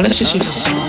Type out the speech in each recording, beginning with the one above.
好嘞谢谢谢谢。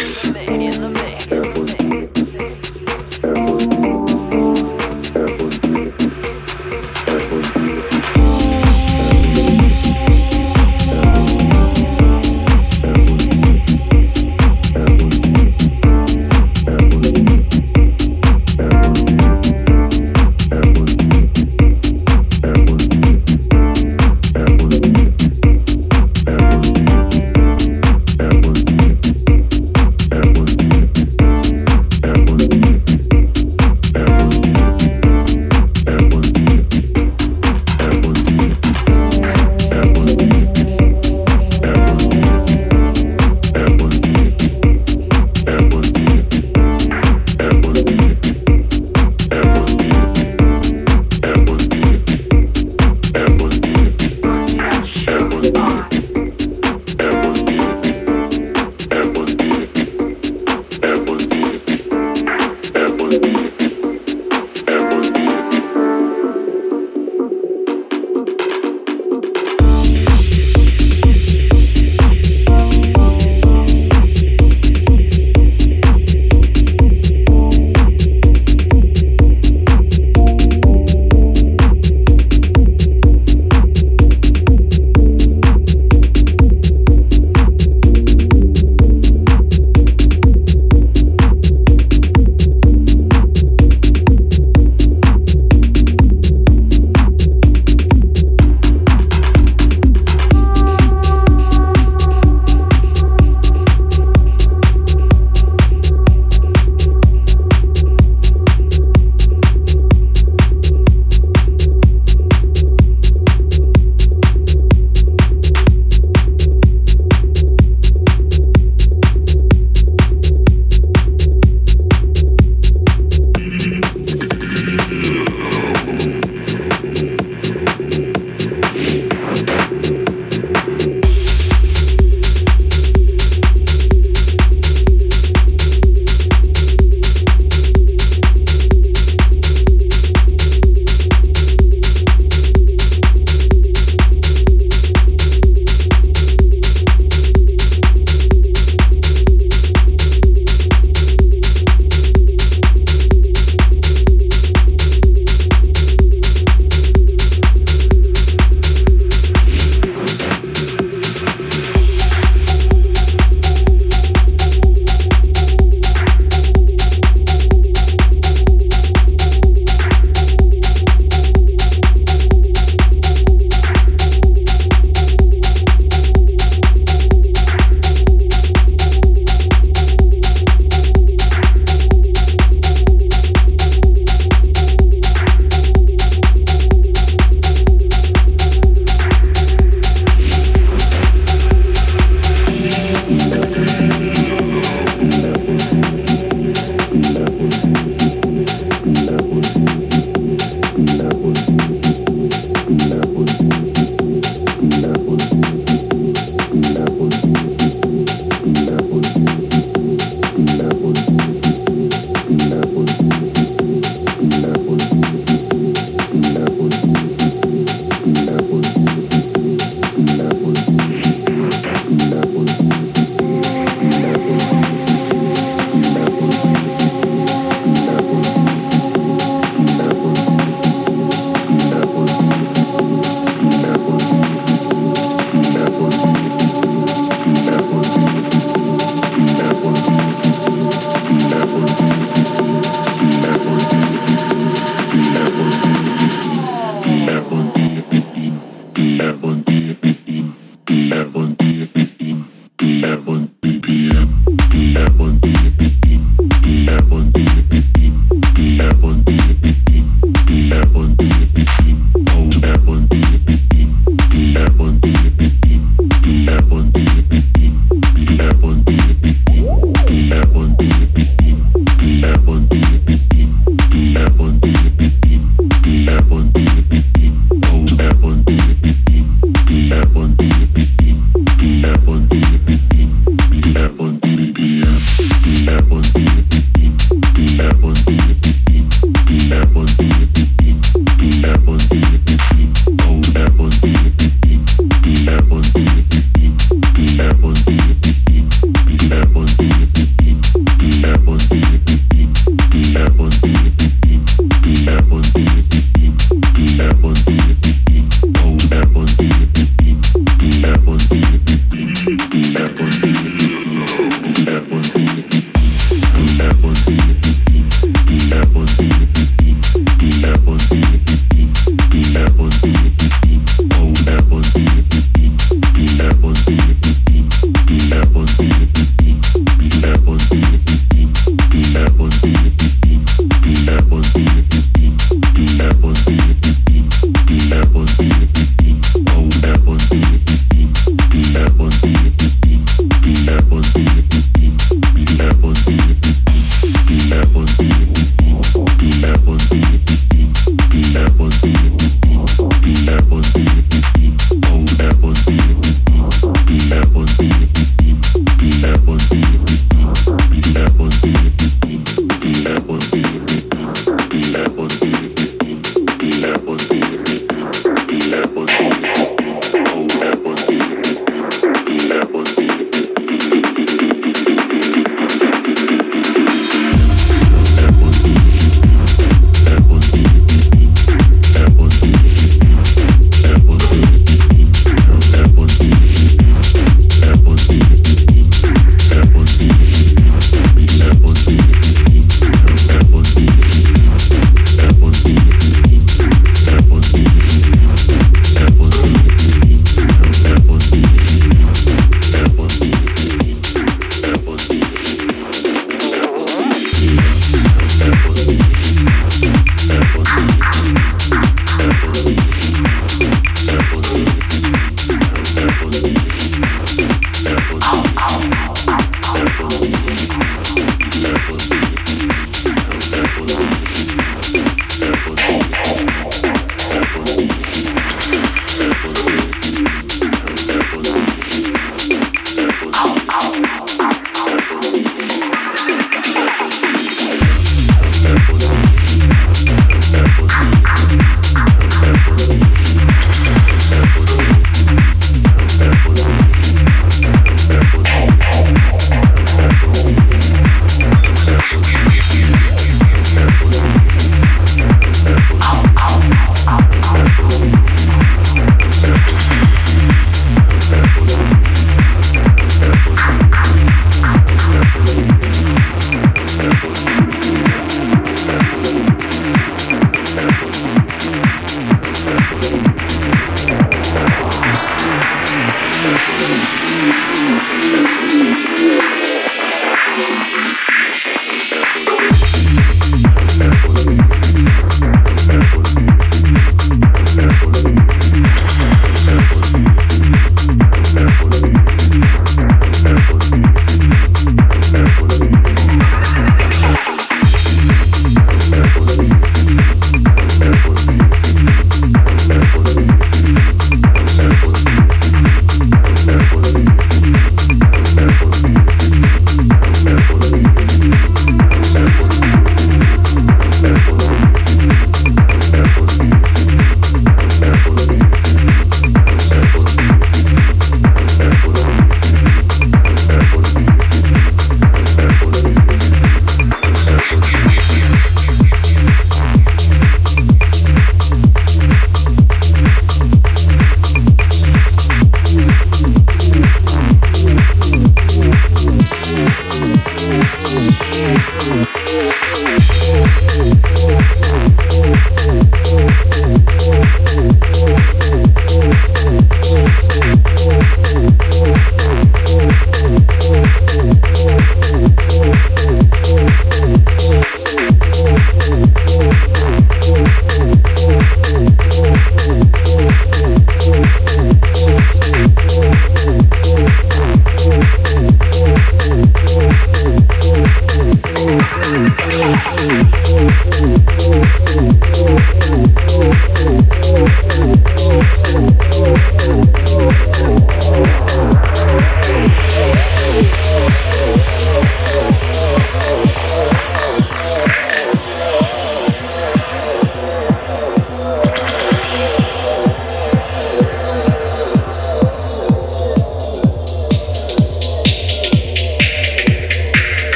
Mix.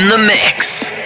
In the mix.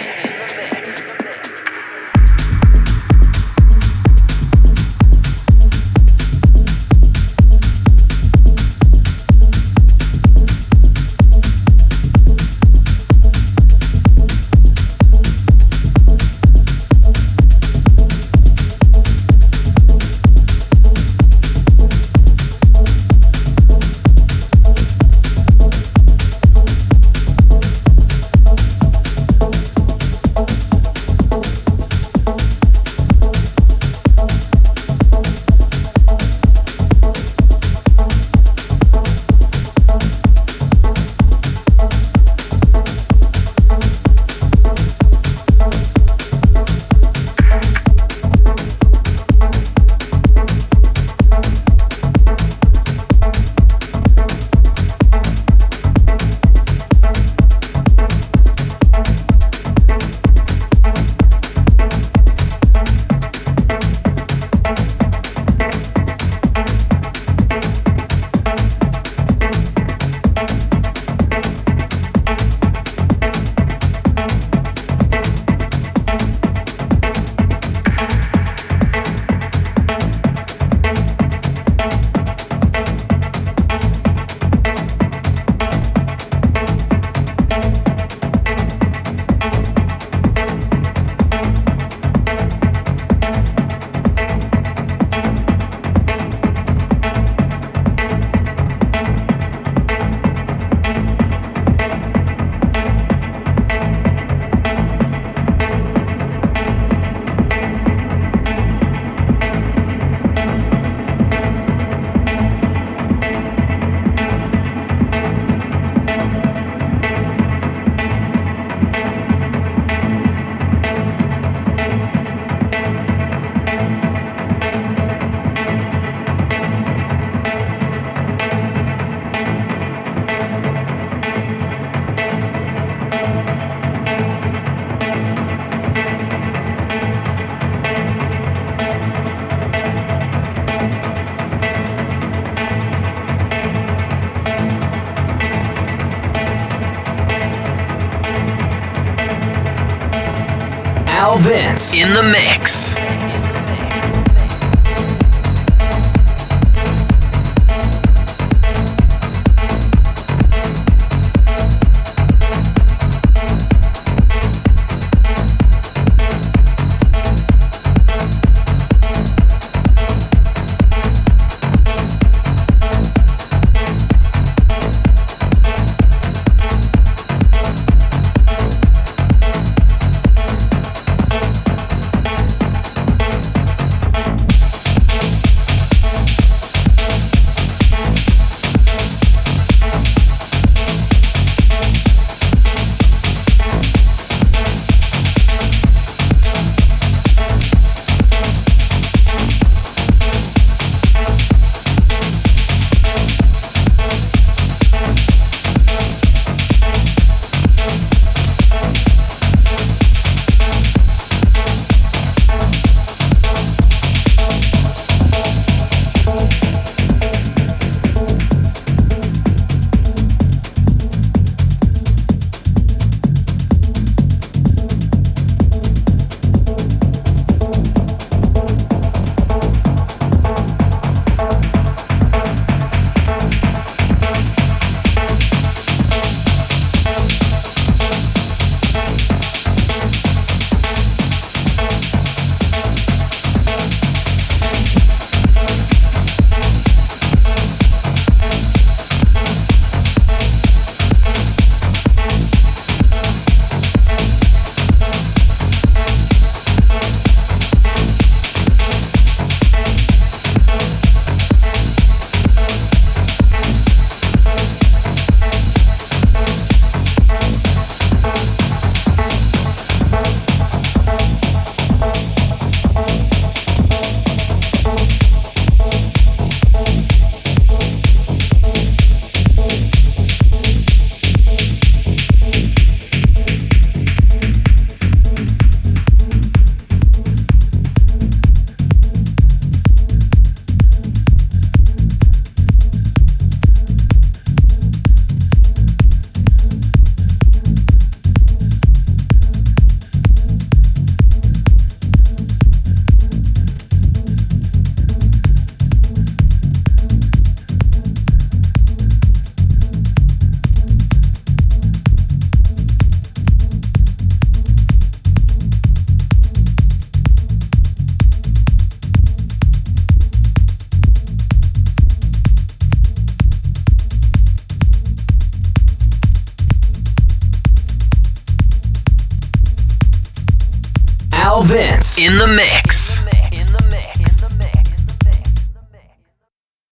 In the mix.